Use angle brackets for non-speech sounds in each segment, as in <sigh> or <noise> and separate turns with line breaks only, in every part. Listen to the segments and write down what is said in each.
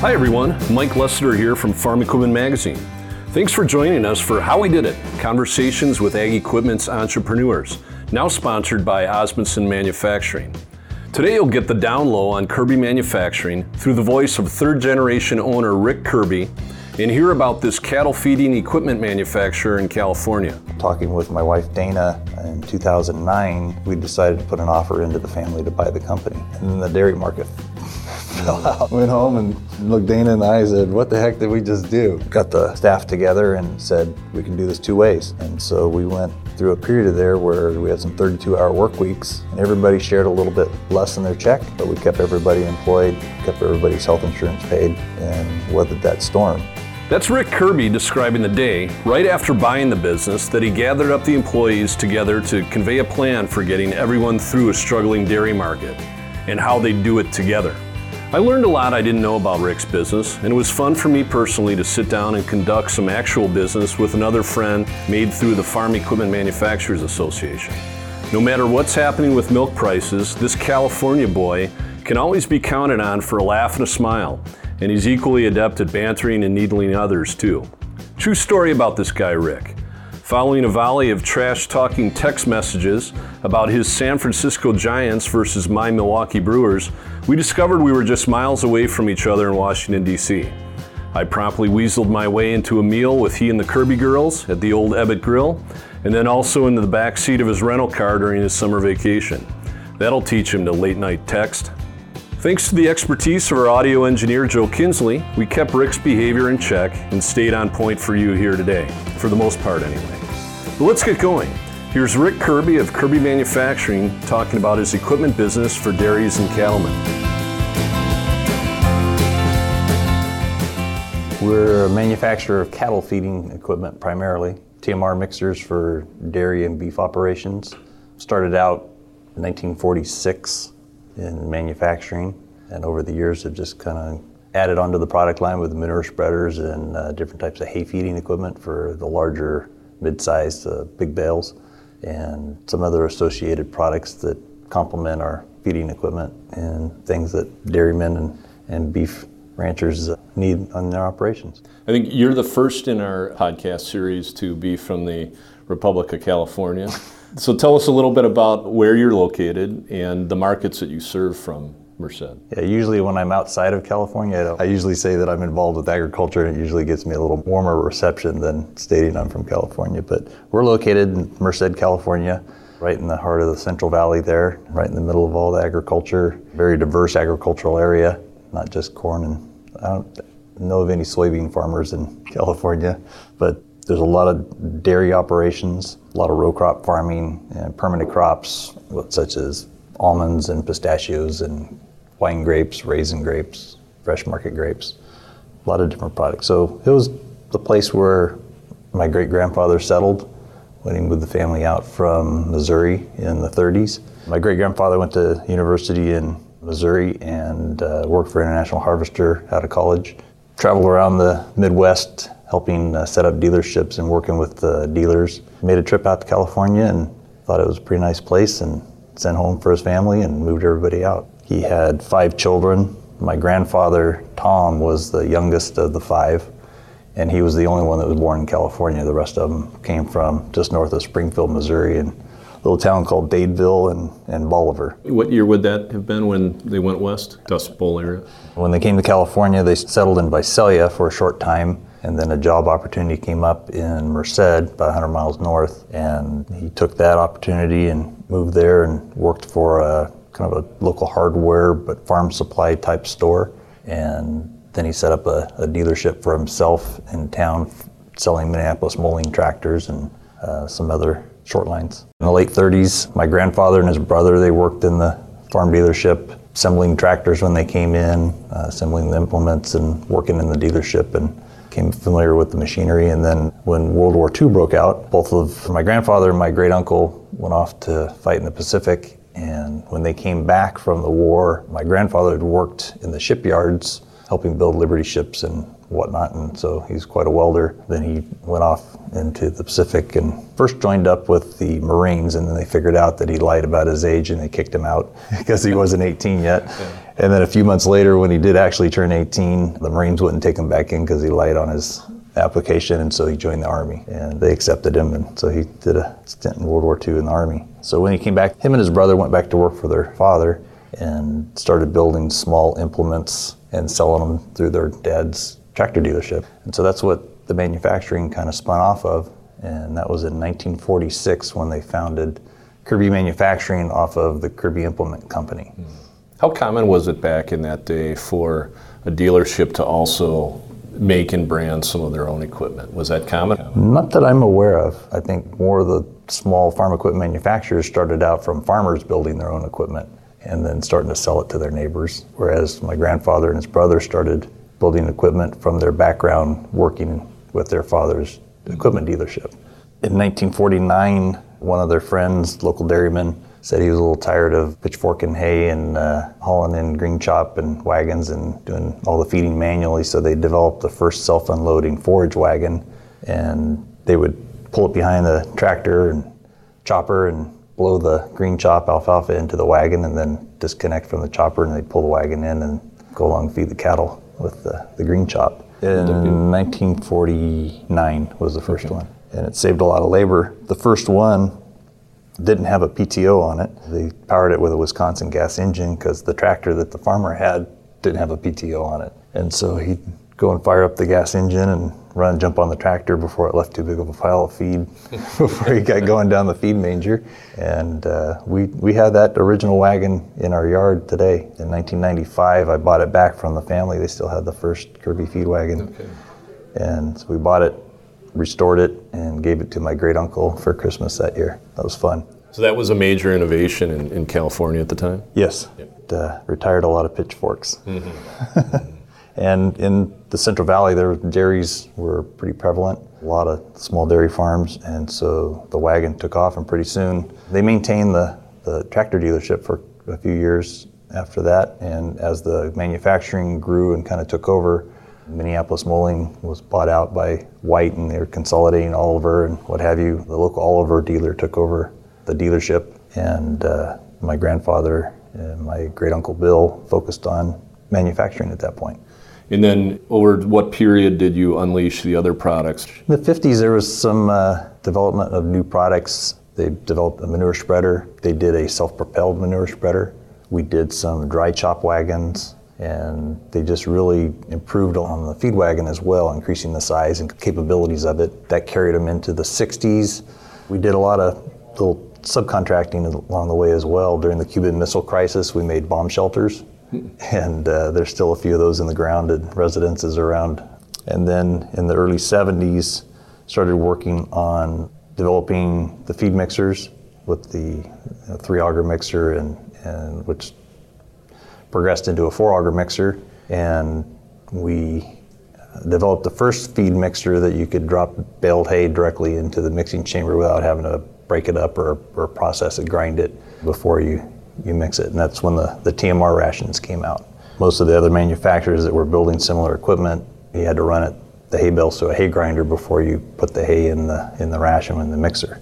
Hi everyone, Mike Lessiter here from Farm Equipment Magazine. Thanks for joining us for How We Did It Conversations with Ag Equipment's Entrepreneurs, now sponsored by Osmundson Manufacturing. Today you'll get the down low on Kirby Manufacturing through the voice of third generation owner Rick Kirby and hear about this cattle feeding equipment manufacturer in California.
Talking with my wife Dana in 2009, we decided to put an offer into the family to buy the company. And the dairy market fell <laughs> out. Went home and looked Dana in the eye and said, What the heck did we just do? Got the staff together and said, We can do this two ways. And so we went through a period of there where we had some 32 hour work weeks and everybody shared a little bit less in their check, but we kept everybody employed, kept everybody's health insurance paid, and weathered that storm.
That's Rick Kirby describing the day right after buying the business that he gathered up the employees together to convey a plan for getting everyone through a struggling dairy market and how they'd do it together. I learned a lot I didn't know about Rick's business, and it was fun for me personally to sit down and conduct some actual business with another friend made through the Farm Equipment Manufacturers Association. No matter what's happening with milk prices, this California boy can always be counted on for a laugh and a smile, and he's equally adept at bantering and needling others too. True story about this guy, Rick. Following a volley of trash talking text messages about his San Francisco Giants versus my Milwaukee Brewers, we discovered we were just miles away from each other in Washington, D.C. I promptly weaseled my way into a meal with he and the Kirby girls at the old Ebbitt Grill, and then also into the back seat of his rental car during his summer vacation. That'll teach him to late night text. Thanks to the expertise of our audio engineer Joe Kinsley, we kept Rick's behavior in check and stayed on point for you here today, for the most part anyway. But let's get going. Here's Rick Kirby of Kirby Manufacturing talking about his equipment business for dairies and cattlemen.
We're a manufacturer of cattle feeding equipment primarily, TMR mixers for dairy and beef operations. Started out in 1946 in manufacturing, and over the years have just kind of added onto the product line with manure spreaders and uh, different types of hay feeding equipment for the larger, mid-sized, uh, big bales, and some other associated products that complement our feeding equipment and things that dairymen and, and beef ranchers need on their operations.
I think you're the first in our podcast series to be from the Republic of California. so tell us a little bit about where you're located and the markets that you serve from Merced.
Yeah, usually when I'm outside of California, I usually say that I'm involved with agriculture, and it usually gets me a little warmer reception than stating I'm from California. But we're located in Merced, California, right in the heart of the Central Valley there, right in the middle of all the agriculture. Very diverse agricultural area, not just corn and I don't know of any soybean farmers in <laughs> California, but there's a lot of dairy operations, a lot of row crop farming, and permanent crops such as almonds and pistachios and wine grapes, raisin grapes, fresh market grapes, a lot of different products. So it was the place where my great grandfather settled when he moved the family out from Missouri in the 30s. My great grandfather went to university in Missouri and uh, worked for International Harvester out of college. Traveled around the Midwest helping uh, set up dealerships and working with uh, dealers. Made a trip out to California and thought it was a pretty nice place and sent home for his family and moved everybody out. He had five children. My grandfather, Tom, was the youngest of the five, and he was the only one that was born in California. The rest of them came from just north of Springfield, Missouri, and a little town called Dadeville and, and Bolivar.
What year would that have been when they went west, Dust Bowl area?
When they came to California, they settled in Visalia for a short time, and then a job opportunity came up in Merced, about 100 miles north, and he took that opportunity and moved there and worked for a kind of a local hardware but farm supply type store, and then he set up a, a dealership for himself in town selling Minneapolis Moline tractors and uh, some other short lines. In the late 30s, my grandfather and his brother, they worked in the farm dealership, assembling tractors when they came in, uh, assembling the implements and working in the dealership and became familiar with the machinery. And then when World War II broke out, both of my grandfather and my great uncle went off to fight in the Pacific. And when they came back from the war, my grandfather had worked in the shipyards helping build Liberty ships and whatnot. And so he's quite a welder. Then he went off into the Pacific and first joined up with the Marines. And then they figured out that he lied about his age and they kicked him out <laughs> because he wasn't 18 yet. And then a few months later, when he did actually turn 18, the Marines wouldn't take him back in because he lied on his application, and so he joined the Army. And they accepted him, and so he did a stint in World War II in the Army. So when he came back, him and his brother went back to work for their father and started building small implements and selling them through their dad's tractor dealership. And so that's what the manufacturing kind of spun off of. And that was in 1946 when they founded Kirby Manufacturing off of the Kirby Implement Company.
How common was it back in that day for a dealership to also make and brand some of their own equipment? Was that common?
Not that I'm aware of. I think more of the small farm equipment manufacturers started out from farmers building their own equipment and then starting to sell it to their neighbors. Whereas my grandfather and his brother started building equipment from their background working with their father's equipment dealership. In 1949, one of their friends, local dairyman, said he was a little tired of pitchforking hay and uh, hauling in green chop and wagons and doing all the feeding manually. So they developed the first self-unloading forage wagon, and they would pull it behind the tractor and chopper and blow the green chop alfalfa into the wagon, and then disconnect from the chopper, and they'd pull the wagon in and go along and feed the cattle with the, the green chop. In 1949 was the first
Okay.
one, and it saved a lot of labor. The first one didn't have a PTO on it. They powered it with a Wisconsin gas engine because the tractor that the farmer had didn't have a PTO on it. And so he'd go and fire up the gas engine and run, jump on the tractor before it left too big of a pile of feed, <laughs> before he got going down the feed manger. And uh, we, we had that original wagon in our yard today. In 1995, I bought it back from the family. They still had the first Kirby feed wagon. Okay. And so we bought it, restored it, and gave it to my great uncle for Christmas that year. That was fun.
So that was a major innovation in, in California at the time?
Yes, it, uh, retired a lot of pitchforks. <laughs> and in the Central Valley, there dairies were pretty prevalent. A lot of small dairy farms, and so the wagon took off, and pretty soon they maintained the, the tractor dealership for a few years after that. And as the manufacturing grew and kind of took over, Minneapolis Moline was bought out by White, and they were consolidating Oliver and what have you. The local Oliver dealer took over the dealership, and uh, my grandfather and my great uncle Bill focused on manufacturing at that point.
And then over what period did you unleash the other products?
In the 50s, there was some uh, development of new products. They developed a manure spreader. They did a self-propelled manure spreader. We did some dry chop wagons, and they just really improved on the feed wagon as well, increasing the size and capabilities of it. That carried them into the 60s. We did a lot of little subcontracting along the way as well. During the Cuban Missile Crisis, we made bomb shelters, and uh, there's still a few of those in the ground at residences around. And then in the early 70s, started working on developing the feed mixers with the uh, three auger mixer, and, and which progressed into a four auger mixer. And we developed the first feed mixer that you could drop baled hay directly into the mixing chamber without having to break it up or, or process it, grind it before you, you mix it. And that's when the, the TMR rations came out. Most of the other manufacturers that were building similar equipment, you had to run it, the hay bales through a hay grinder before you put the hay in the, in the ration in the mixer.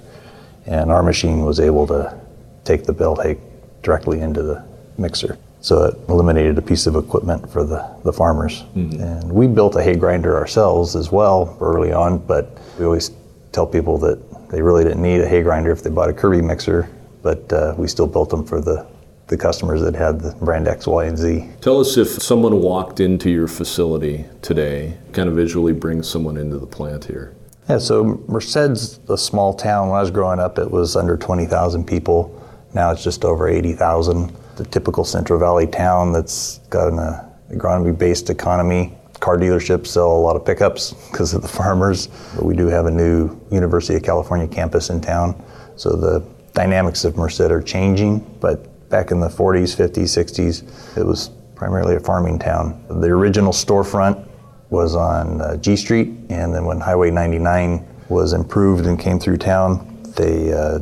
And our machine was able to take the baled hay directly into the mixer. So it eliminated a piece of equipment for the, the farmers. Mm-hmm. And we built a hay grinder ourselves as well early on, but we always tell people that they really didn't need a hay grinder if they bought a Kirby mixer, but uh, we still built them for the, the customers that had the brand X, Y, and Z.
Tell us if someone walked into your facility today, kind of visually bring someone into the plant here.
Yeah, so Merced's a small town. When I was growing up, it was under 20,000 people. Now it's just over 80,000. The typical Central Valley town that's got an uh, agronomy-based economy. Car dealerships sell a lot of pickups <laughs> because of the farmers. But we do have a new University of California campus in town. So the dynamics of Merced are changing. But back in the 40s, 50s, 60s, it was primarily a farming town. The original storefront was on uh, G Street, and then when Highway 99 was improved and came through town, they uh,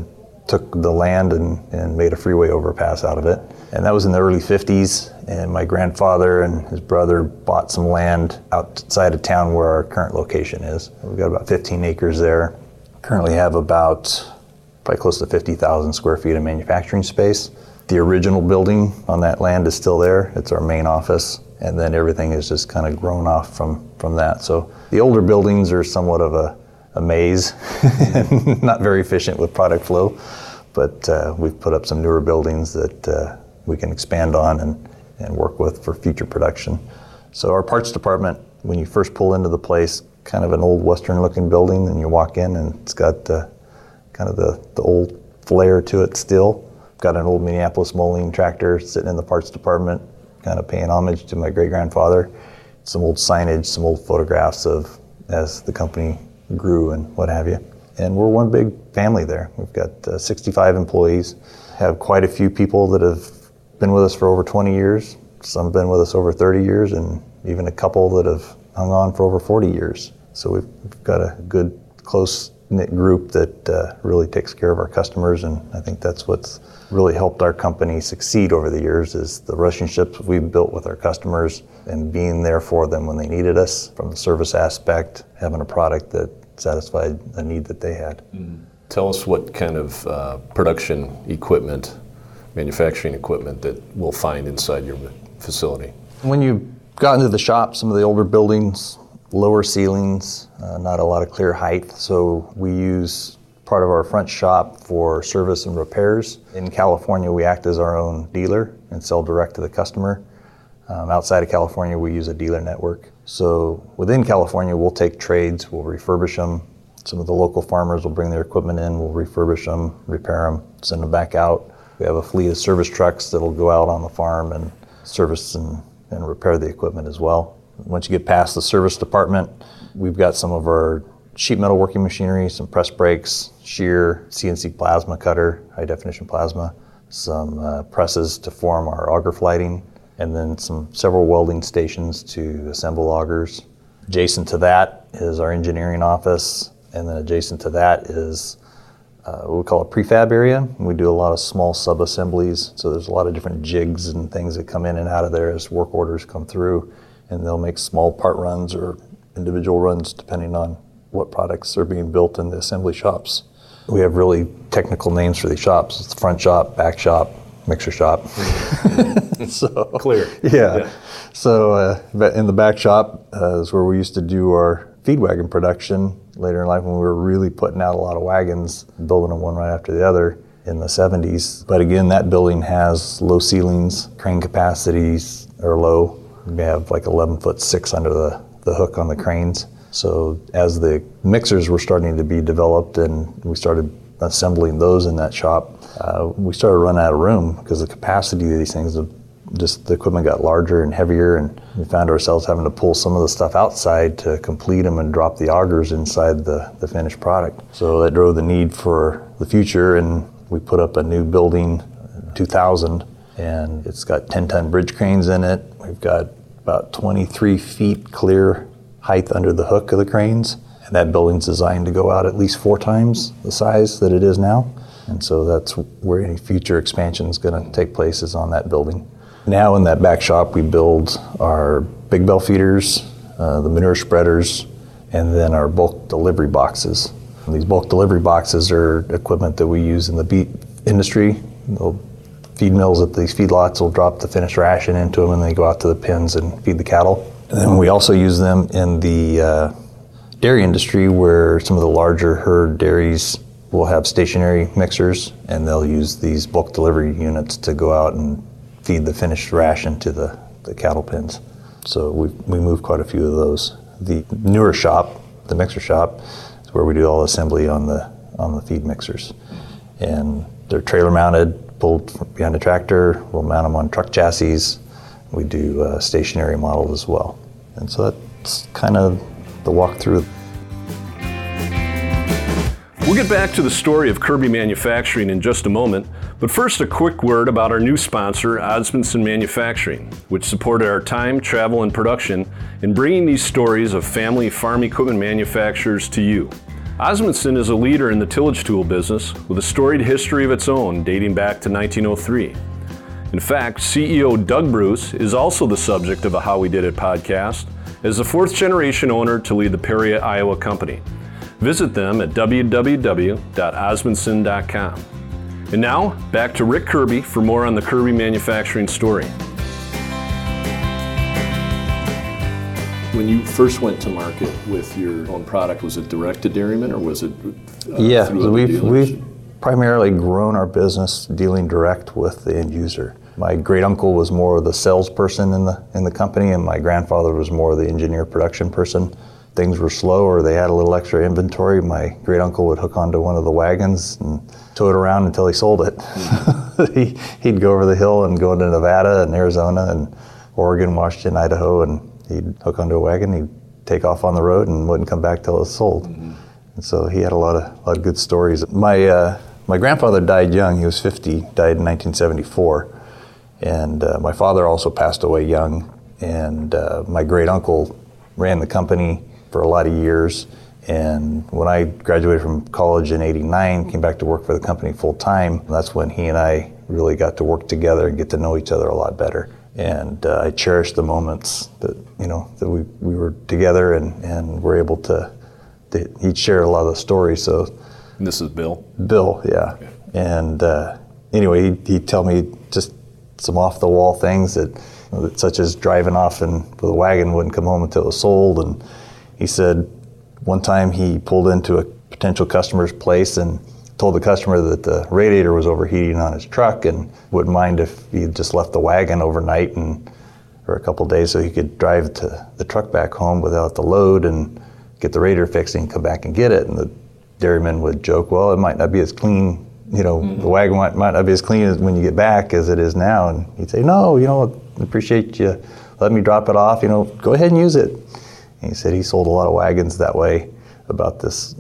took the land and, and made a freeway overpass out of it. And that was in the early 50s. And my grandfather and his brother bought some land outside of town where our current location is. We've got about 15 acres there. Currently have about probably close to 50,000 square feet of manufacturing space. The original building on that land is still there. It's our main office. And then everything is just kind of grown off from, from that. So the older buildings are somewhat of a, a maze <laughs> not very efficient with product flow. But uh, we've put up some newer buildings that uh, we can expand on and, and work with for future production. So our parts department, when you first pull into the place, kind of an old western looking building and you walk in and it's got uh, kind of the, the old flair to it still. Got an old Minneapolis Moline tractor sitting in the parts department, kind of paying homage to my great grandfather. Some old signage, some old photographs of as the company grew and what have you. And we're one big family there. We've got uh, 65 employees, have quite a few people that have been with us for over 20 years. Some have been with us over 30 years, and even a couple that have hung on for over 40 years. So we've got a good, close knit group that uh, really takes care of our customers, and I think that's what's really helped our company succeed over the years is the relationships we've built with our customers and being there for them when they needed us from the service aspect, having a product that satisfied a need that they had. Mm-hmm.
Tell us what kind of uh, production equipment, manufacturing equipment that we'll find inside your facility.
When you got into the shop, some of the older buildings, lower ceilings, uh, not a lot of clear height. So we use part of our front shop for service and repairs. In California, we act as our own dealer and sell direct to the customer. Um, outside of California, we use a dealer network. So within California, we'll take trades, we'll refurbish them. Some of the local farmers will bring their equipment in, we'll refurbish them, repair them, send them back out. We have a fleet of service trucks that'll go out on the farm and service and, and repair the equipment as well. Once you get past the service department, we've got some of our sheet metal working machinery, some press brakes, shear, CNC plasma cutter, high definition plasma, some uh, presses to form our auger flighting, and then some several welding stations to assemble augers. Adjacent to that is our engineering office, and then adjacent to that is uh, what we call a prefab area. We do a lot of small sub assemblies, so there's a lot of different jigs and things that come in and out of there as work orders come through, and they'll make small part runs or individual runs depending on what products are being built in the assembly shops. We have really technical names for these shops. It's the front shop, back shop, mixer shop. <laughs>
so clear.
Yeah. yeah. So uh, in the back shop uh, is where we used to do our feed wagon production later in life when we were really putting out a lot of wagons, building them one right after the other in the 70s. But again, that building has low ceilings, crane capacities are low. We have like 11 foot six under the, the hook on the cranes. So as the mixers were starting to be developed and we started assembling those in that shop, uh, we started running out of room because the capacity of these things, just the equipment got larger and heavier, and we found ourselves having to pull some of the stuff outside to complete them and drop the augers inside the, the finished product. So that drove the need for the future, and we put up a new building, 2000, and it's got 10 ton bridge cranes in it. We've got about 23 feet clear height under the hook of the cranes. And that building's designed to go out at least four times the size that it is now. And so that's where any future expansion is going to take place is on that building. Now in that back shop, we build our big bale feeders, uh, the manure spreaders, and then our bulk delivery boxes. And these bulk delivery boxes are equipment that we use in the beef industry. They'll feed mills at these feedlots will drop the finished ration into them and they go out to the pens and feed the cattle. And then we also use them in the uh, dairy industry where some of the larger herd dairies will have stationary mixers and they'll use these bulk delivery units to go out and feed the finished ration to the, the cattle pens. So we, we move quite a few of those. The newer shop, the mixer shop, is where we do all assembly on the on the feed mixers. And they're trailer mounted, pulled behind a tractor. We'll mount them on truck chassis. We do uh, stationary models as well. And so that's kind of the walkthrough.
We'll get back to the story of Kirby Manufacturing in just a moment, but first a quick word about our new sponsor, Osmundson Manufacturing, which supported our time, travel, and production in bringing these stories of family farm equipment manufacturers to you. Osmundson is a leader in the tillage tool business with a storied history of its own dating back to 1903. In fact, CEO Doug Bruce is also the subject of a How We Did It podcast as the fourth generation owner to lead the Peoria, Iowa company. Visit them at www.osmundson.com. And now, back to Rick Kirby for more on the Kirby manufacturing story. When you first went to market with your own product, was it direct to dairymen or was it?
Uh, yeah, we've, we've primarily grown our business dealing direct with the end user. My great uncle was more of the salesperson in the in the company, and my grandfather was more of the engineer production person. Things were slow, or they had a little extra inventory. My great uncle would hook onto one of the wagons and tow it around until he sold it. Mm-hmm. <laughs> he, he'd go over the hill and go into Nevada and Arizona and Oregon, Washington, Idaho, and he'd hook onto a wagon, he'd take off on the road and wouldn't come back till it was sold. Mm-hmm. And so he had a lot of, a lot of good stories. My, uh, my grandfather died young, he was 50, died in 1974. And uh, my father also passed away young. And uh, my great uncle ran the company for a lot of years. And when I graduated from college in 89, came back to work for the company full time, that's when he and I really got to work together and get to know each other a lot better and uh, I cherish the moments that you know that we, we were together and, and were able to, to he'd share a lot of the stories. So
and this is Bill.
Bill, yeah. Okay. And uh, anyway, he'd, he'd, tell me just some off the wall things that, you know, that, such as driving off and with a wagon wouldn't come home until it was sold. And he said one time he pulled into a potential customer's place and told the customer that the radiator was overheating on his truck and wouldn't mind if he just left the wagon overnight and for a couple days so he could drive to the truck back home without the load and get the radiator fixed and come back and get it. And the dairyman would joke, well, it might not be as clean, you know, mm-hmm. the wagon might, might not be as clean as when you get back as it is now. And he'd say, no, you know, appreciate you letting me drop it off, you know, go ahead and use it. And he said he sold a lot of wagons that way about this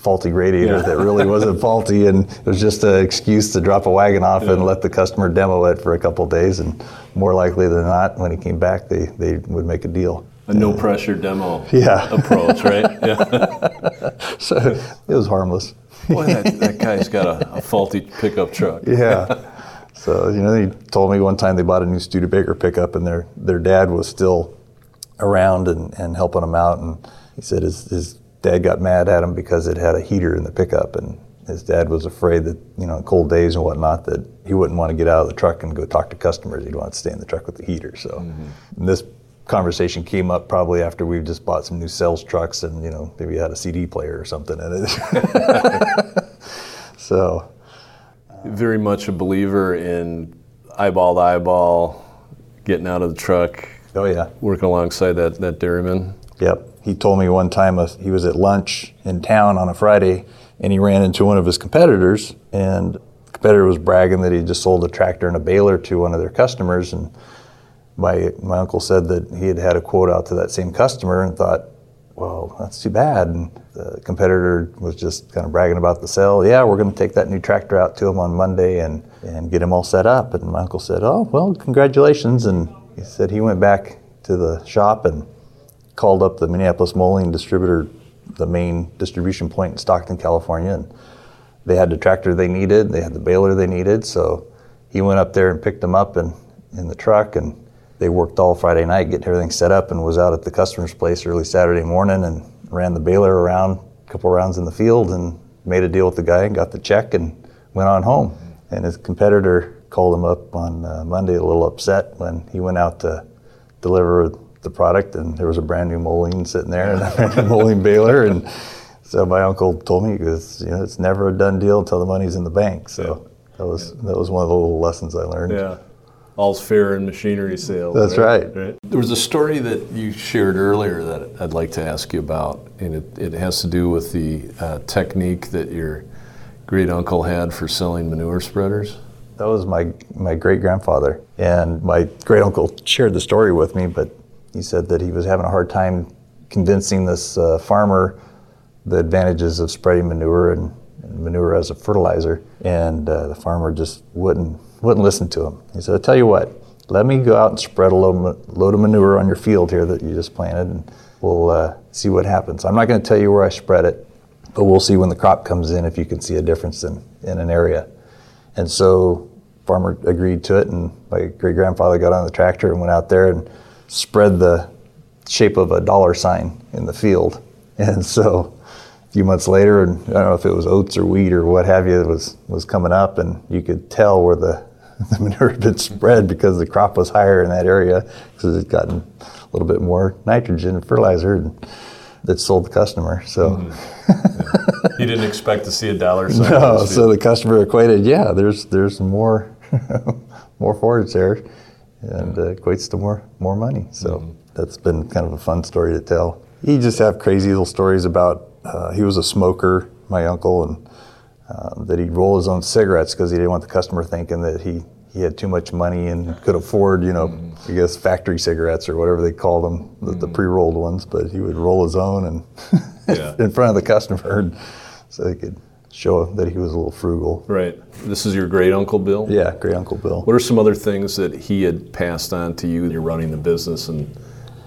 faulty radiator yeah. that really wasn't <laughs> faulty, and it was just an excuse to drop a wagon off yeah. and let the customer demo it for a couple days. And more likely than not, when he came back, they, they would make a deal.
A no pressure demo
yeah.
approach, right? <laughs> Yeah. <laughs>
so it was harmless.
Boy, that, that guy's got a, a faulty pickup truck.
Yeah. So, you know, he told me one time they bought a new Studebaker pickup and their, their dad was still around and, and helping them out. And he said his, his dad got mad at him because it had a heater in the pickup, and his dad was afraid that you know cold days and whatnot that he wouldn't want to get out of the truck and go talk to customers. He'd want to stay in the truck with the heater. So mm-hmm. this conversation came up probably after we just bought some new sales trucks and you know maybe had a CD player or something in it. <laughs> so
very much a believer in eyeball to eyeball, getting out of the truck.
Oh yeah,
working alongside that that dairyman.
Yep he told me one time uh, he was at lunch in town on a Friday and he ran into one of his competitors and the competitor was bragging that he just sold a tractor and a baler to one of their customers and my my uncle said that he had had a quote out to that same customer and thought well that's too bad and the competitor was just kind of bragging about the sale. Yeah we're going to take that new tractor out to him on Monday and and get him all set up and my uncle said oh well congratulations and he said he went back to the shop and called up the Minneapolis Moline distributor, the main distribution point in Stockton, California, and they had the tractor they needed, they had the baler they needed, so he went up there and picked them up in, in the truck, and they worked all Friday night getting everything set up and was out at the customer's place early Saturday morning and ran the baler around a couple rounds in the field and made a deal with the guy and got the check and went on home. And his competitor called him up on uh, Monday a little upset when he went out to deliver the product, and there was a brand new moline sitting there and a Moline baler. And so my uncle told me, because you know, it's never a done deal until the money's in the bank. So yeah. that was that was one of the little lessons I learned.
Yeah. All's fair in machinery sales.
That's right? right.
right. There was a story that you shared earlier that I'd like to ask you about, and it, it has to do with the uh, technique that your great uncle had for selling manure spreaders.
That was my, my great grandfather. And my great uncle shared the story with me, but he said that he was having a hard time convincing this uh, farmer the advantages of spreading manure and, and manure as a fertilizer, and uh, the farmer just wouldn't wouldn't listen to him. He said, "I tell you what, let me go out and spread a load, load of manure on your field here that you just planted, and we'll uh, see what happens. I'm not going to tell you where I spread it. but we'll see when the crop comes in if you can see a difference in, in an area. And so farmer agreed to it, and my great grandfather got on the tractor and went out there and spread the shape of a dollar sign in the field. <laughs> And so a few months later, and I don't know if it was oats or wheat or what have you, was was coming up, and you could tell where the, <laughs> the manure had been spread because the crop was higher in that area because it had gotten a little bit more nitrogen and fertilizer. And, that sold the customer. So
mm-hmm. yeah. he didn't expect to see a dollar sign. <laughs>
No, so the customer equated, yeah, there's there's more more forage there, and uh, equates to more more money. So mm-hmm. that's been kind of a fun story to tell. He just have crazy little stories about. Uh, he was a smoker, my uncle, and uh, that he'd roll his own cigarettes because he didn't want the customer thinking that he he had too much money and could afford, you know, mm-hmm. I guess factory cigarettes or whatever they called them, the, mm-hmm. the pre-rolled ones. But he would roll his own and <laughs> yeah. in front of the customer, so he could show that he was a little frugal.
Right. This is your great uncle Bill.
Yeah, great uncle Bill.
What are some other things that he had passed on to you? You're running the business and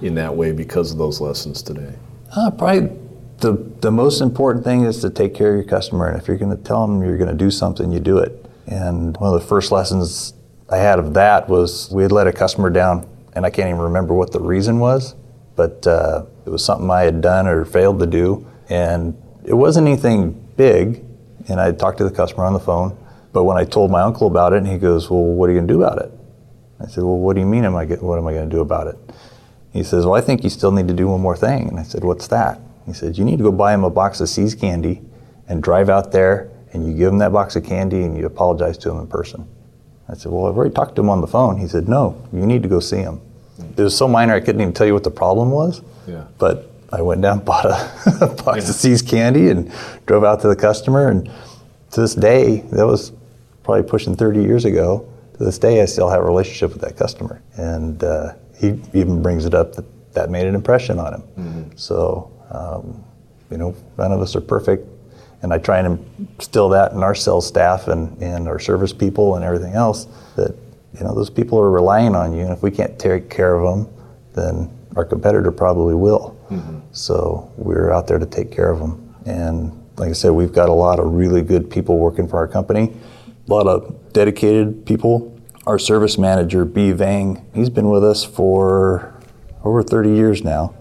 in that way because of those lessons today.
Uh, probably the the most important thing is to take care of your customer, and if you're going to tell them you're going to do something, you do it. And one of the first lessons I had of that was we had let a customer down, and I can't even remember what the reason was, but uh, it was something I had done or failed to do. And it wasn't anything big, and I talked to the customer on the phone. But when I told my uncle about it, and he goes, Well, what are you going to do about it? I said, Well, what do you mean, am I get, what am I going to do about it? He says, Well, I think you still need to do one more thing. And I said, What's that? He said, You need to go buy him a box of See's candy and drive out there and you give him that box of candy and you apologize to him in person. I said, Well, I've already talked to him on the phone. He said, No, you need to go see him. It was so minor I couldn't even tell you what the problem was. Yeah. But I went down, <laughs> bought a, box yeah. of See's candy, and drove out to the customer. And to this day, that was probably pushing 30 years ago. To this day, I still have a relationship with that customer. And uh, he even brings it up that that made an impression on him. Mm-hmm. So, um, you know, none of us are perfect and I try and instill that in our sales staff and, and our service people and everything else that you know those people are relying on you, and if we can't take care of them, then our competitor probably will. Mm-hmm. So we're out there to take care of them, and like I said, we've got a lot of really good people working for our company, a lot of dedicated people. Our service manager, B. Vang, he's been with us for over 30 years now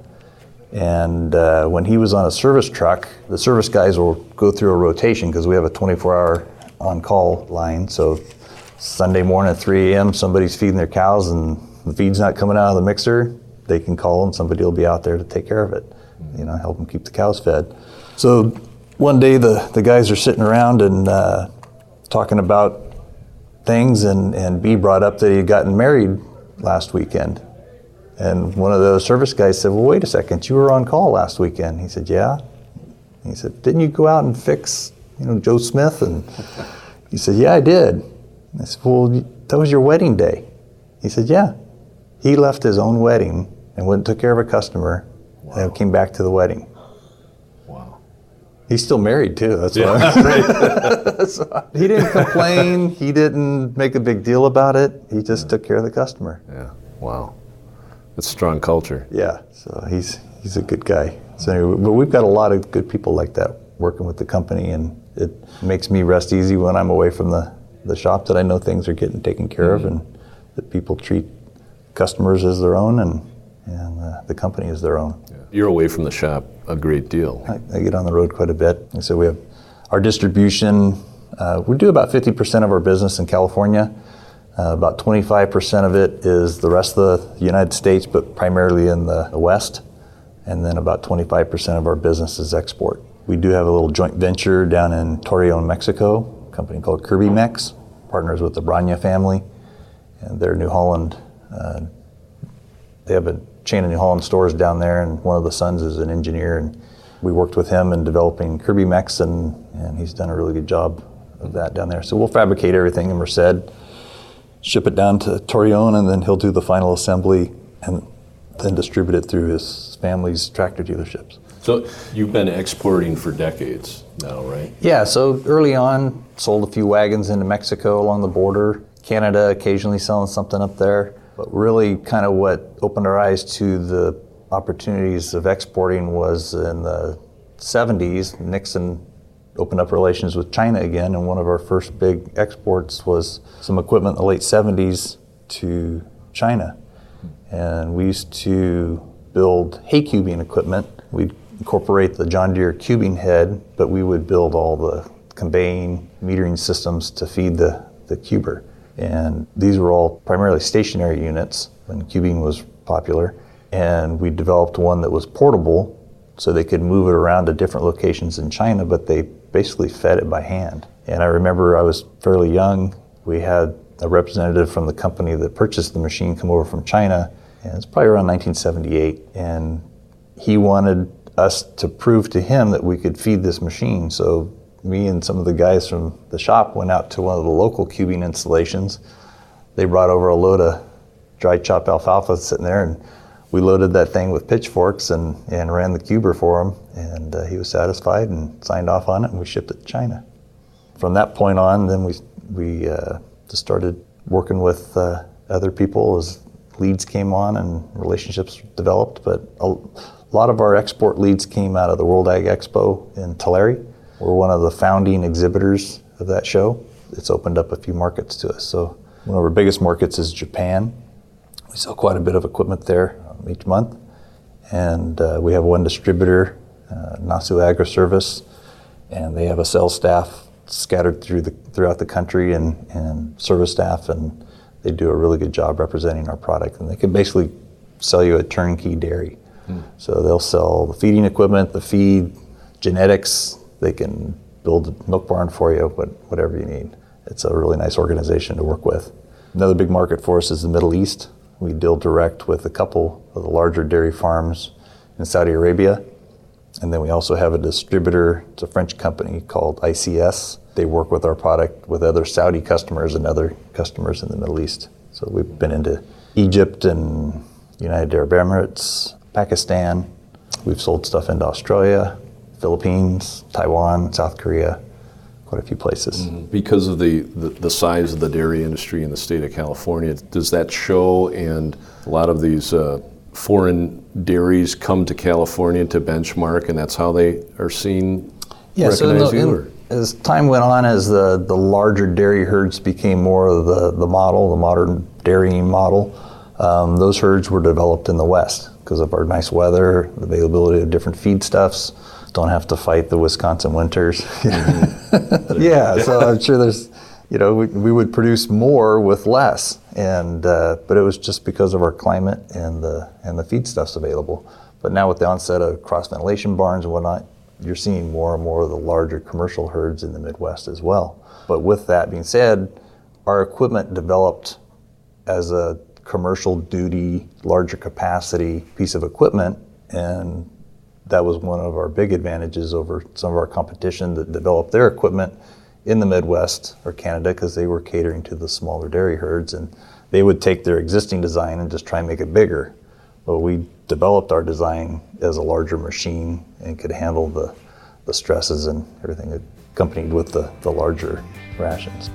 and uh, when he was on a service truck, the service guys will go through a rotation because we have a 24 hour on call line. So Sunday morning at 3 a.m., somebody's feeding their cows and the feed's not coming out of the mixer, they can call and somebody will be out there to take care of it, you know, help them keep the cows fed. So one day the, the guys are sitting around and uh, talking about things, and, and B brought up that he had gotten married last weekend. And one of the service guys said, Well, wait a second, you were on call last weekend. He said, Yeah. He said, Didn't you go out and fix, you know, Joe Smith? And he said, Yeah, I did. I said, Well, that was your wedding day. He said, Yeah. He left his own wedding and went and took care of a customer wow. and came back to the wedding. Wow. He's still married too. That's yeah. why. <laughs> <laughs> so he didn't complain. He didn't make a big deal about it. He just yeah. took care of the customer.
Yeah. Wow. It's strong culture.
Yeah, so he's he's a good guy. So, anyway, but we've got a lot of good people like that working with the company, and it makes me rest easy when I'm away from the the shop that I know things are getting taken care mm-hmm. of, and that people treat customers as their own, and and uh, the company is their own.
Yeah. You're away from the shop a great deal.
I, I get on the road quite a bit, and so we have our distribution. Uh, we do about 50% of our business in California. Uh, about 25% of it is the rest of the United States, but primarily in the West. And then about 25% of our business is export. We do have a little joint venture down in Torreon, Mexico, a company called Kirby Mex, partners with the Branya family. And they're New Holland. Uh, they have a chain of New Holland stores down there, and one of the sons is an engineer. And we worked with him in developing Kirby Mex, and, and he's done a really good job of that down there. So we'll fabricate everything in Merced ship it down to Torreon, and then he'll do the final assembly and then distribute it through his family's tractor dealerships.
So you've been exporting for decades now, right?
Yeah. So early on, sold a few wagons into Mexico along the border. Canada occasionally selling something up there, but really kind of what opened our eyes to the opportunities of exporting was in the 70s, Nixon opened up relations with China again, and one of our first big exports was some equipment in the late 70s to China. And we used to build hay cubing equipment. We'd incorporate the John Deere cubing head, but we would build all the conveying metering systems to feed the, the cuber. And these were all primarily stationary units when cubing was popular. And we developed one that was portable so they could move it around to different locations in China, but they basically fed it by hand. And I remember I was fairly young. We had a representative from the company that purchased the machine come over from China, and it's probably around 1978. And he wanted us to prove to him that we could feed this machine. So me and some of the guys from the shop went out to one of the local cubing installations. They brought over a load of dry chopped alfalfa sitting there, and we loaded that thing with pitchforks and, and ran the cuber for him. And uh, he was satisfied and signed off on it, and we shipped it to China. From that point on, then we, we uh, just started working with uh, other people as leads came on and relationships developed. But a lot of our export leads came out of the World Ag Expo in Tulare we're one of the founding exhibitors of that show. It's opened up a few markets to us. So one of our biggest markets is Japan. We sell quite a bit of equipment there um, each month. And uh, we have one distributor, uh, Nasu Agri Service, and they have a sales staff scattered through the, throughout the country and, and service staff, and they do a really good job representing our product. And they can basically sell you a turnkey dairy. Mm. So they'll sell the feeding equipment, the feed, genetics, they can build a milk barn for you, but whatever you need. It's a really nice organization to work with. Another big market for us is the Middle East. We deal direct with a couple of the larger dairy farms in Saudi Arabia. And then we also have a distributor, it's a French company called ICS. They work with our product with other Saudi customers and other customers in the Middle East. So we've been into Egypt and United Arab Emirates, Pakistan. We've sold stuff into Australia, Philippines, Taiwan, South Korea, quite a few places. Mm-hmm.
Because of the, the, the, size of the dairy industry in the state of California, does that show and a lot of these uh, foreign dairies come to California to benchmark and that's how they are seen?
Yeah, so the, in, as time went on, as the, the larger dairy herds became more of the, the model, the modern dairying model, um, those herds were developed in the West because of our nice weather, availability of different feedstuffs don't have to fight the Wisconsin winters. <laughs> Mm-hmm. yeah, so I'm sure there's, you know, we, we would produce more with less, and uh, but it was just because of our climate and the and the feedstuffs available. But now with the onset of cross ventilation barns and whatnot, you're seeing more and more of the larger commercial herds in the Midwest as well. But with that being said, our equipment developed as a commercial duty, larger capacity piece of equipment, and that was one of our big advantages over some of our competition that developed their equipment in the Midwest or Canada because they were catering to the smaller dairy herds and they would take their existing design and just try and make it bigger. But we developed our design as a larger machine and could handle the, the stresses and everything accompanied with the, the larger rations.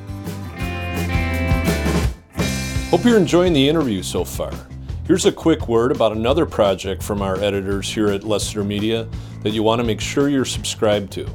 Hope you're enjoying the interview so far. Here's a quick word about another project from our editors here at Lessiter Media that you want to make sure you're subscribed to.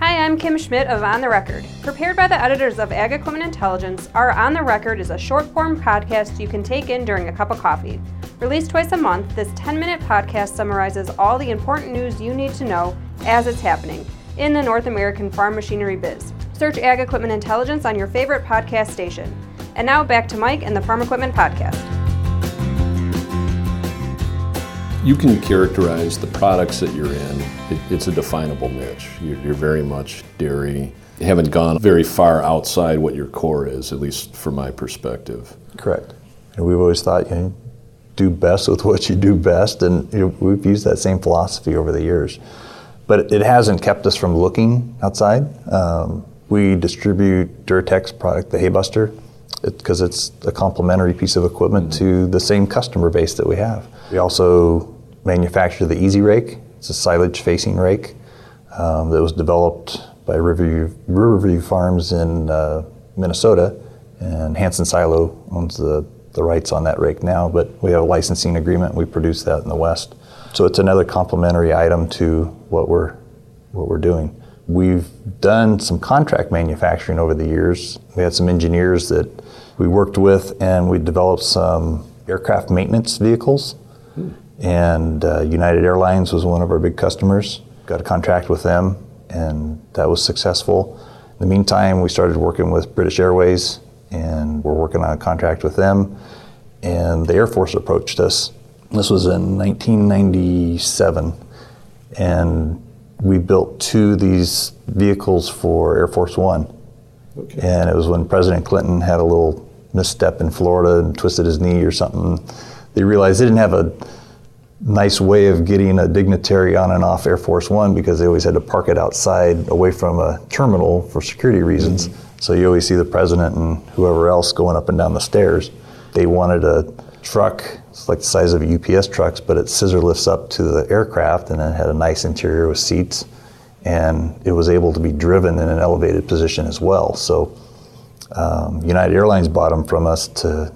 Hi, I'm Kim Schmidt of On the Record. Prepared by the editors of Ag Equipment Intelligence, our On the Record is a short form podcast you can take in during a cup of coffee. Released twice a month, this 10 minute podcast summarizes all the important news you need to know as it's happening in the North American farm machinery biz. Search Ag Equipment Intelligence on your favorite podcast station. And now back to Mike and the Farm Equipment Podcast.
You can characterize the products that you're in. It, it's a definable niche. You're, you're, very much dairy. You haven't gone very far outside what your core is, at least from my perspective.
Correct. And we've always thought, you know, do best with what you do best, and you know, we've used that same philosophy over the years. But it hasn't kept us from looking outside. Um, we distribute DuraTech product, the Haybuster, because it, it's a complementary piece of equipment mm-hmm. to the same customer base that we have. We also manufacture the Easy Rake. It's a silage facing rake um, that was developed by Riverview, Riverview Farms in uh, Minnesota, and Hanson Silo owns the, the rights on that rake now, but we have a licensing agreement. We produce that in the West. So it's another complementary item to what we're what we're doing. We've done some contract manufacturing over the years. We had some engineers that we worked with, and we developed some aircraft maintenance vehicles. And uh, United Airlines was one of our big customers. Got a contract with them, and that was successful. In the meantime, we started working with British Airways, and we're working on a contract with them. And the Air Force approached us. This was in 1997, and we built two of these vehicles for Air Force One. Okay. And it was when President Clinton had a little misstep in Florida and twisted his knee or something. They realized they didn't have a nice way of getting a dignitary on and off Air Force One because they always had to park it outside away from a terminal for security reasons. Mm-hmm. So you always see the president and whoever else going up and down the stairs. They wanted a truck, it's like the size of UPS trucks, but it scissor lifts up to the aircraft and it had a nice interior with seats. And it was able to be driven in an elevated position as well. So um, United Airlines bought them from us to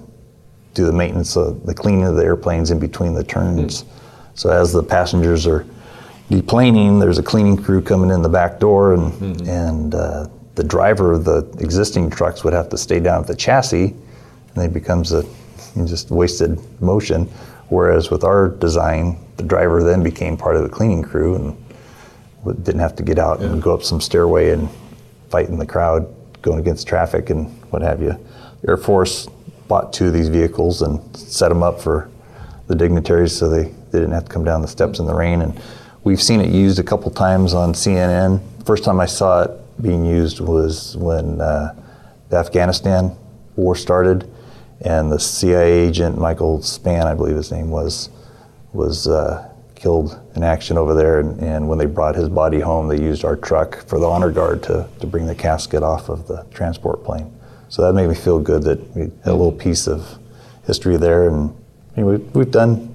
do the maintenance, of the cleaning of the airplanes in between the turns. Mm-hmm. So as the passengers are deplaning, there's a cleaning crew coming in the back door, and mm-hmm. and uh, the driver of the existing trucks would have to stay down at the chassis, and it becomes a just wasted motion. Whereas with our design, the driver then became part of the cleaning crew and didn't have to get out yeah. and go up some stairway and fight in the crowd, going against traffic and what have you. Air Force bought two of these vehicles and set them up for the dignitaries so they, they didn't have to come down the steps in the rain. And we've seen it used a couple times on CNN. First time I saw it being used was when uh, the Afghanistan war started, and the CIA agent Michael Spann, I believe his name was, was uh, killed in action over there. And, and, when they brought his body home, they used our truck for the honor guard to, to bring the casket off of the transport plane. So that made me feel good that we had a little piece of history there. And you know, we've, we've done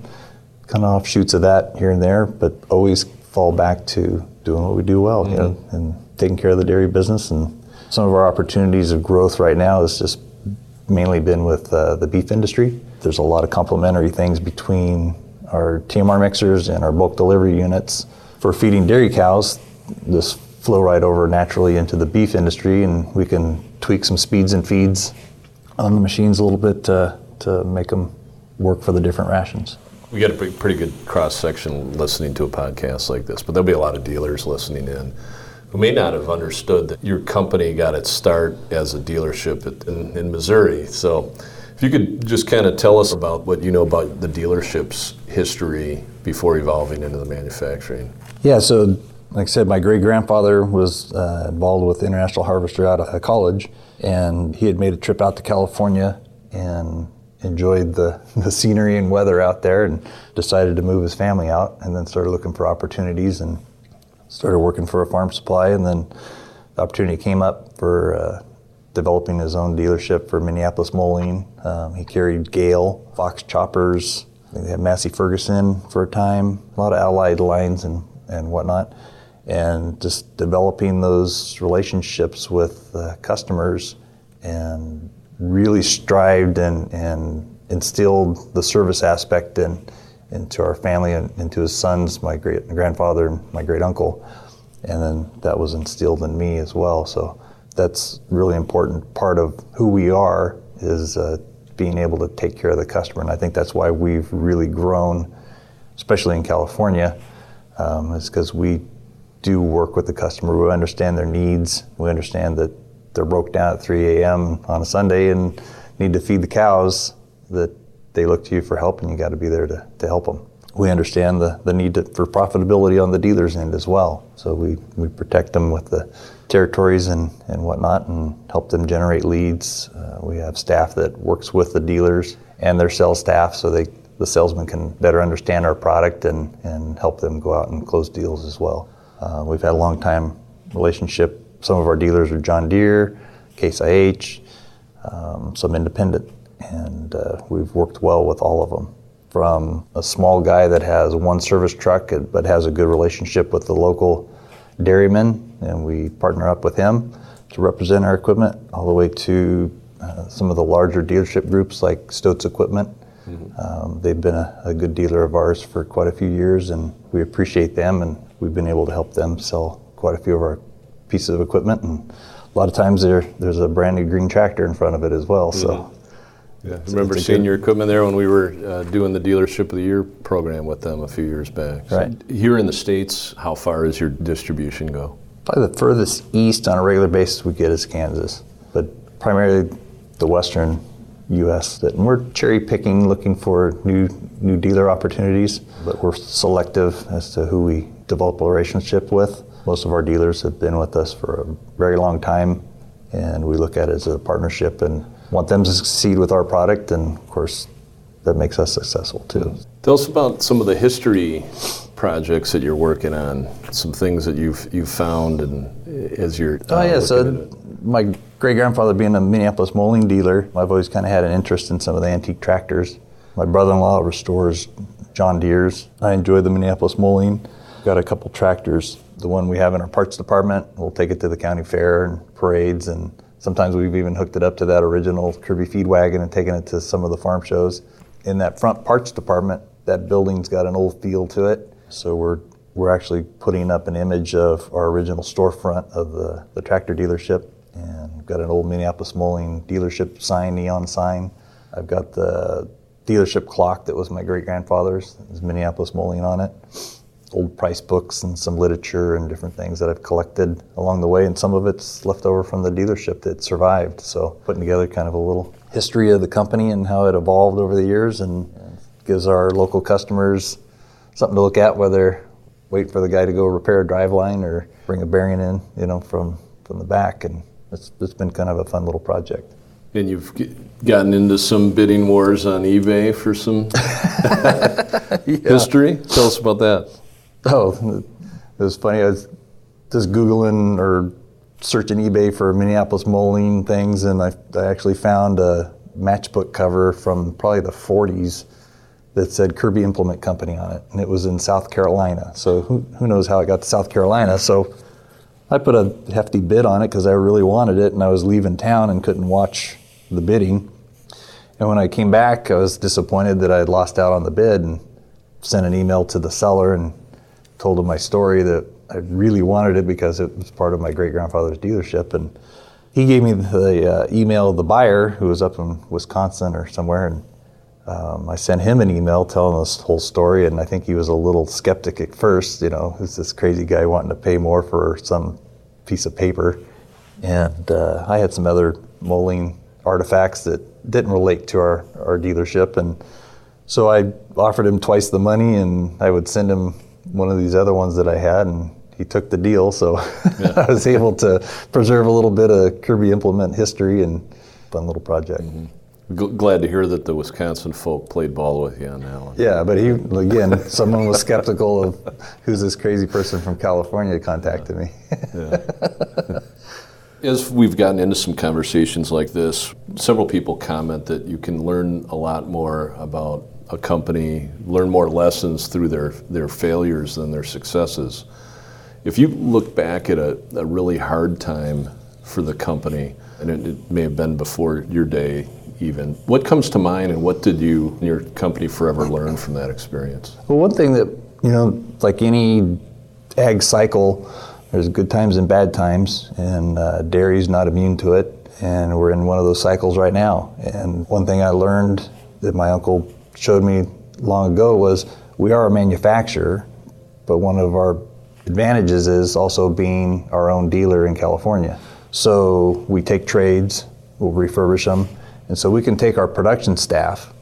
kind of offshoots of that here and there, but always fall back to doing what we do well, mm-hmm. you know, mm-hmm. and taking care of the dairy business. And some of our opportunities of growth right now has just mainly been with uh, the beef industry. There's a lot of complementary things between our TMR mixers and our bulk delivery units for feeding dairy cows. This flow right over naturally into the beef industry, and we can tweak some speeds and feeds on the machines a little bit to, to make them work for the different rations.
We got a pretty good cross section listening to a podcast like this, but there'll be a lot of dealers listening in who may not have understood that your company got its start as a dealership in, in Missouri. So, if you could just kind of tell us about what you know about the dealership's history before evolving into the manufacturing.
Yeah, so like I said, my great grandfather was uh, involved with International Harvester out of college, and he had made a trip out to California and enjoyed the, <laughs> the scenery and weather out there and decided to move his family out and then started looking for opportunities and started working for a farm supply. And then the opportunity came up for uh, developing his own dealership for Minneapolis Moline. Um, he carried Gehl, Fox Choppers, they had Massey Ferguson for a time, a lot of allied lines and, and whatnot and just developing those relationships with uh, customers and really strived and, and instilled the service aspect in, into our family and into his sons, my great grandfather and my great uncle. And then that was instilled in me as well. So that's really important part of who we are is uh, being able to take care of the customer. And I think that's why we've really grown, especially in California, um, is because we do work with the customer. We understand their needs. We understand that they're broke down at 3 a.m. on a Sunday and need to feed the cows, that they look to you for help and you got to be there to, to help them. We understand the, the need to, for profitability on the dealer's end as well. So we, we protect them with the territories and, and whatnot and help them generate leads. Uh, we have staff that works with the dealers and their sales staff so they, the salesman can better understand our product and, and help them go out and close deals as well. Uh, we've had a long time relationship. Some of our dealers are John Deere, Case IH, um, some independent, and uh, we've worked well with all of them. From a small guy that has one service truck but has a good relationship with the local dairyman, and we partner up with him to represent our equipment, all the way to uh, some of the larger dealership groups like Stotz Equipment. Mm-hmm. Um, they've been a, a, good dealer of ours for quite a few years, and we appreciate them and we've been able to help them sell quite a few of our pieces of equipment, and a lot of times there there's a brand new green tractor in front of it as well. So.
Mm-hmm. Yeah, I remember seeing your equipment there when we were uh, doing the dealership of the year program with them a few years back. So
Right.
Here in the states, how far does your distribution go?
Probably the furthest east on a regular basis we get is Kansas, but primarily the western U.S. That and we're cherry picking, looking for new new dealer opportunities, but we're selective as to who we develop a relationship with. Most of our dealers have been with us for a very long time, and we look at it as a partnership and want them to succeed with our product, and of course, that makes us successful too.
Tell us about some of the history projects that you're working on. Some things that you've you've found and as you're.
Oh
uh,
yeah, so my great grandfather being a Minneapolis Moline dealer, I've always kind of had an interest in some of the antique tractors. My brother-in-law restores John Deere's. I enjoy the Minneapolis Moline. Got a couple tractors. The one we have in our parts department, we'll take it to the county fair and parades, and sometimes we've even hooked it up to that original Kirby feed wagon and taken it to some of the farm shows. In that front parts department, that building's got an old feel to it, so we're we're actually putting up an image of our original storefront of the, the tractor dealership and we've got an old Minneapolis Moline dealership sign, neon sign. I've got the dealership clock that was my great grandfather's, Minneapolis Moline on it. Old price books and some literature and different things that I've collected along the way, and some of it's left over from the dealership that survived. So, putting together kind of a little history of the company and how it evolved over the years and gives our local customers something to look at, whether wait for the guy to go repair a drive line or bring a bearing in, you know, from, from the back. And it's, it's been kind of a fun little project.
And you've gotten into some bidding wars on eBay for some <laughs> history. Tell us about that.
Oh, it was funny. I was just Googling or searching eBay for Minneapolis Moline things, and I, I actually found a matchbook cover from probably the 40s that said Kirby Implement Company on it, and it was in South Carolina. So who, who knows how it got to South Carolina? So I put a hefty bid on it because I really wanted it, and I was leaving town and couldn't watch the bidding. And when I came back, I was disappointed that I had lost out on the bid and sent an email to the seller and told him my story that I really wanted it because it was part of my great grandfather's dealership. And he gave me the uh, email of the buyer who was up in Wisconsin or somewhere. And um, I sent him an email telling this whole story. And I think he was a little skeptic at first. You know, who's this crazy guy wanting to pay more for some piece of paper? And uh, I had some other Moline artifacts that didn't relate to our, our dealership. And so I offered him twice the money, and I would send him one of these other ones that I had, and he took the deal. So <laughs> I was able to preserve a little bit of Kirby implement history and fun little project. Mm-hmm.
G- glad to hear that the Wisconsin folk played ball with you on that one.
Yeah, but he again, someone was skeptical of who's this crazy person from California contacted me.
As we've gotten into some conversations like this, several people comment that you can learn a lot more about a company, learn more lessons through their, their failures than their successes. If you look back at a, a really hard time for the company, and it, it may have been before your day even, what comes to mind and what did you and your company forever learn from that experience?
Well, one thing that, you know, like any ag cycle, there's good times and bad times, and uh, dairy's not immune to it. And we're in one of those cycles right now. And one thing I learned that my uncle showed me long ago was we are a manufacturer, but one of our advantages is also being our own dealer in California. So we take trades, we'll refurbish them, and so we can take our production staff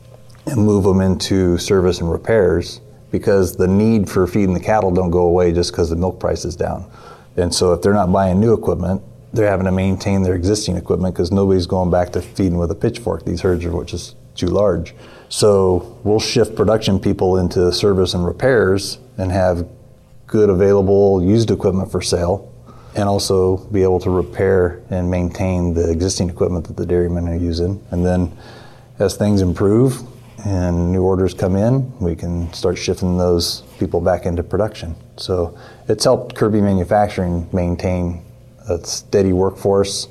and move them into service and repairs because the need for feeding the cattle don't go away just because the milk price is down. And so if they're not buying new equipment, they're having to maintain their existing equipment because nobody's going back to feeding with a pitchfork. These herds are is too large. So we'll shift production people into service and repairs and have good available used equipment for sale and also be able to repair and maintain the existing equipment that the dairymen are using. And then as things improve and new orders come in, we can start shifting those people back into production. So it's helped Kirby Manufacturing maintain a steady workforce,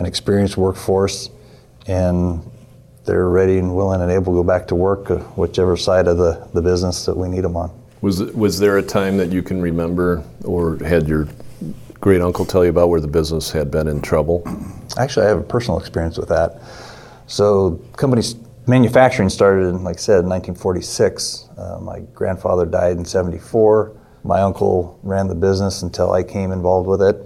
an experienced workforce, and they're ready and willing and able to go back to work, uh, whichever side of the, the business that we need them on.
Was, was there a time that you can remember or had your great uncle tell you about where the business had been in trouble? <clears throat>
Actually, I have a personal experience with that. So, companies manufacturing started in, like I said, in 1946. Uh, my grandfather died in 74. My uncle ran the business until I came involved with it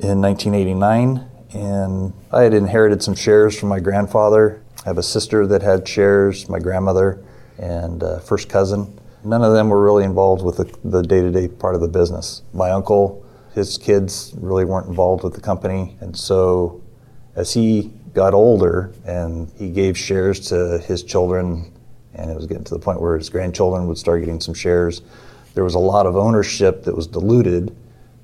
in 1989. And I had inherited some shares from my grandfather. I have a sister that had shares, my grandmother, and uh, first cousin. None of them were really involved with the day to day part of the business. My uncle, his kids really weren't involved with the company. And so as he got older and he gave shares to his children, and it was getting to the point where his grandchildren would start getting some shares. There was a lot of ownership that was diluted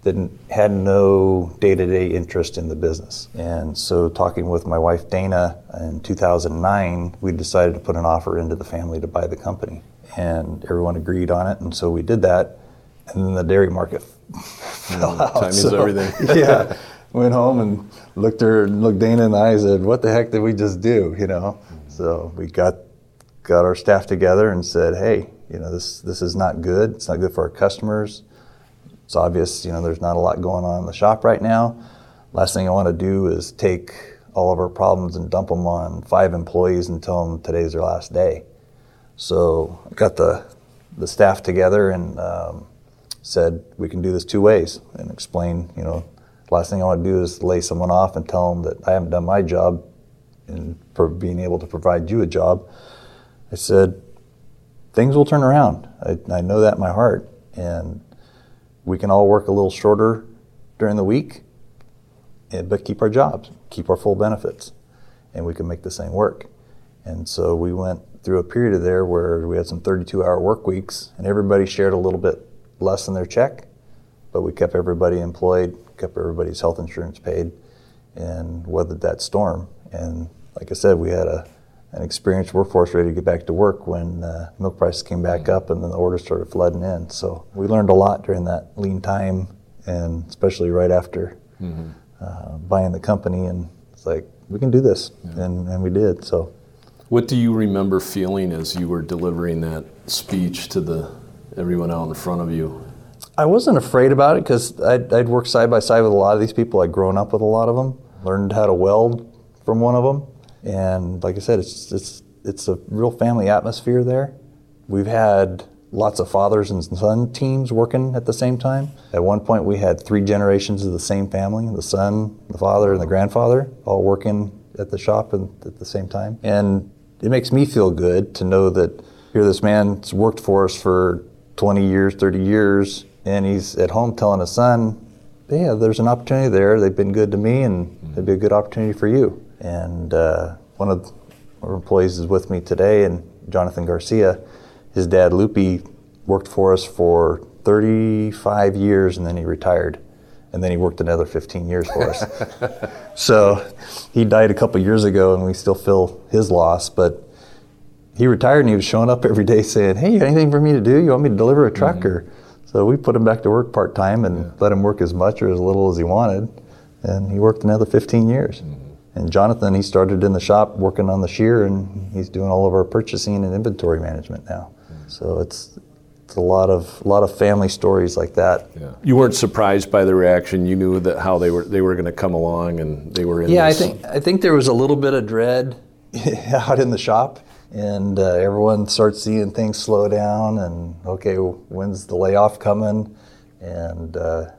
that had no day-to-day interest in the business. And so talking with my wife Dana in 2009, we decided to put an offer into the family to buy the company. And everyone agreed on it, and so we did that. And then the dairy market <laughs> fell mm, out.
Time so, everything. <laughs>
yeah. Went home and looked her looked Dana in the eye and said, What the heck did we just do? You know? Mm-hmm. So we got got our staff together and said, Hey, you know, this this is not good. It's not good for our customers it's obvious, you know, there's not a lot going on in the shop right now. Last thing I want to do is take all of our problems and dump them on five employees and tell them today's their last day. So I got the the staff together and um, said we can do this two ways and explain, you know, last thing I want to do is lay someone off and tell them that I haven't done my job in for being able to provide you a job. I said things will turn around. I, I know that in my heart and we can all work a little shorter during the week, eh, but keep our jobs, keep our full benefits, and we can make this thing work. And so we went through a period of there where we had some 32 hour work weeks, and everybody shared a little bit less in their check, but we kept everybody employed, kept everybody's health insurance paid, and weathered that storm. And like I said, we had a an experienced workforce ready to get back to work when uh, milk prices came back mm-hmm. up and then the orders started flooding in. So we learned a lot during that lean time, and especially right after mm-hmm. uh, buying the company. And it's like we can do this, yeah. and, and we did. So,
what do you remember feeling as you were delivering that speech to the everyone out in front of you?
I wasn't afraid about it because I'd, I'd worked side by side with a lot of these people. I'd grown up with a lot of them, learned how to weld from one of them and like I said, it's it's it's a real family atmosphere there. We've had lots of fathers and son teams working at the same time. At one point, we had three generations of the same family: the son, the father, and the grandfather, all working at the shop at the same time. And it makes me feel good to know that here this man's worked for us for 20 years, 30 years, and he's at home telling his son, "Yeah, there's an opportunity there. They've been good to me, and it'd be a good opportunity for you." And uh, one of our employees is with me today, and Jonathan Garcia. His dad, Loopy, worked for us for 35 years and then he retired. And then he worked another 15 years for us. <laughs> so he died a couple years ago, and we still feel his loss. But he retired and he was showing up every day saying, Hey, you got anything for me to do? You want me to deliver a truck? Mm-hmm. So we put him back to work part time and yeah. let him work as much or as little as he wanted. And he worked another 15 years. Mm-hmm. And Jonathan, he started in the shop working on the shear, and he's doing all of our purchasing and inventory management now. Mm-hmm. So it's it's a lot of a lot of family stories like that.
Yeah. You weren't surprised by the reaction. You knew that how they were they were going to come along, and they were in.
Yeah,
this.
I think I think there was a little bit of dread <laughs> out in the shop, and uh, everyone starts seeing things slow down. And okay, when's the layoff coming? And uh,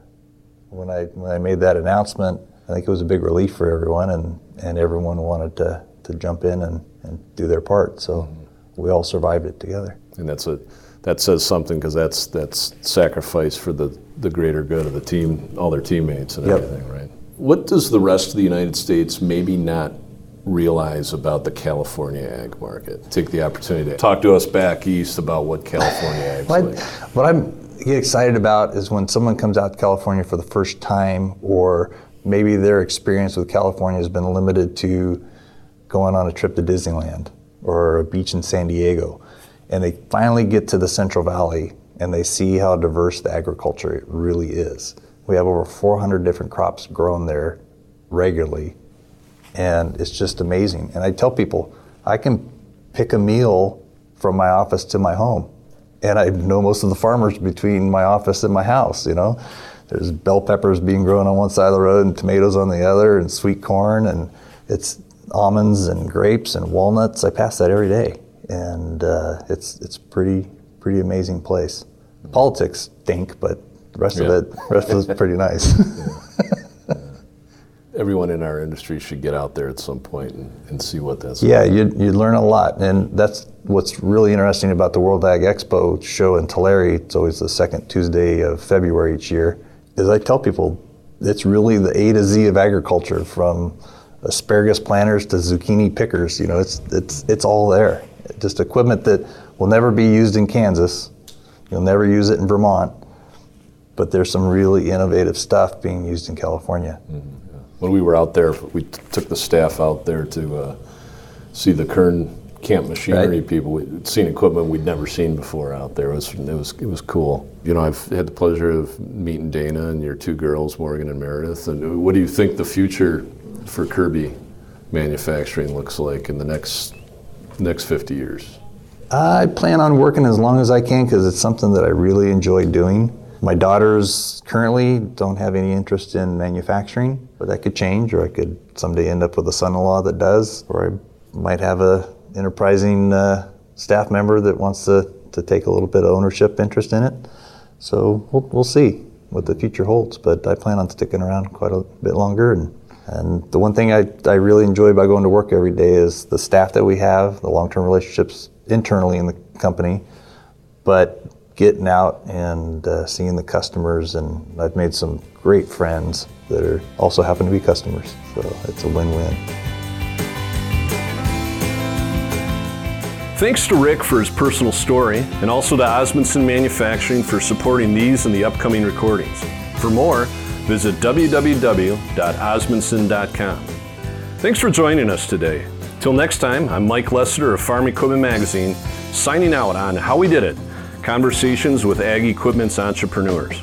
when I when I made that announcement, I think it was a big relief for everyone, and, and everyone wanted to, to jump in and, and do their part. So mm-hmm. we all survived it together.
And that's a that says something because that's that's sacrifice for the, the greater good of the team, all their teammates and yep. everything, right? What does the rest of the United States maybe not realize about the California ag market? Take the opportunity to talk to us back east about what California <laughs>
what,
like.
What I'm get excited about is when someone comes out to California for the first time or maybe their experience with California has been limited to going on a trip to Disneyland or a beach in San Diego. And they finally get to the Central Valley and they see how diverse the agriculture really is. We have over 400 different crops grown there regularly, and it's just amazing. And I tell people, I can pick a meal from my office to my home, and I know most of the farmers between my office and my house, you know? There's bell peppers being grown on one side of the road and tomatoes on the other and sweet corn and it's almonds and grapes and walnuts. I pass that every day, and uh, it's it's pretty pretty amazing place. The politics stink, but the rest
Yeah.
of it, <laughs> rest of it's pretty nice. <laughs>
Everyone in our industry should get out there at some point and, and see what that's
yeah, you you learn a lot, and that's what's really interesting about the World Ag Expo show in Tulare. It's always the second Tuesday of February each year. Is I tell people it's really the A to Z of agriculture, from asparagus planters to zucchini pickers. You know, it's it's it's all there. Just equipment that will never be used in Kansas. You'll never use it in Vermont. But there's some really innovative stuff being used in California.
When we were out there, we t- took the staff out there to uh, see the Kern Camp Machinery
Right.
people. We'd seen equipment we'd never seen before out there. It was it was it was cool. You know, I've had the pleasure of meeting Dana and your two girls, Morgan and Meredith. And what do you think the future for Kirby manufacturing looks like in the next next 50 years?
I plan on working as long as I can because it's something that I really enjoy doing. My daughters currently don't have any interest in manufacturing, but that could change, or I could someday end up with a son-in-law that does, or I might have a enterprising uh, staff member that wants to, to take a little bit of ownership interest in it. So we'll, we'll see what the future holds, but I plan on sticking around quite a bit longer. And, and the one thing I, I really enjoy about going to work every day is the staff that we have, the long-term relationships internally in the company, but getting out and uh, seeing the customers. And I've made some great friends that are also happen to be customers. So it's a win-win.
Thanks to Rick for his personal story, and also to Osmundson Manufacturing for supporting these and the upcoming recordings. For more, visit www.osmundson.com. Thanks for joining us today. Till next time, I'm Mike Lessiter of Farm Equipment Magazine, signing out on How We Did It Conversations with Ag Equipment's Entrepreneurs.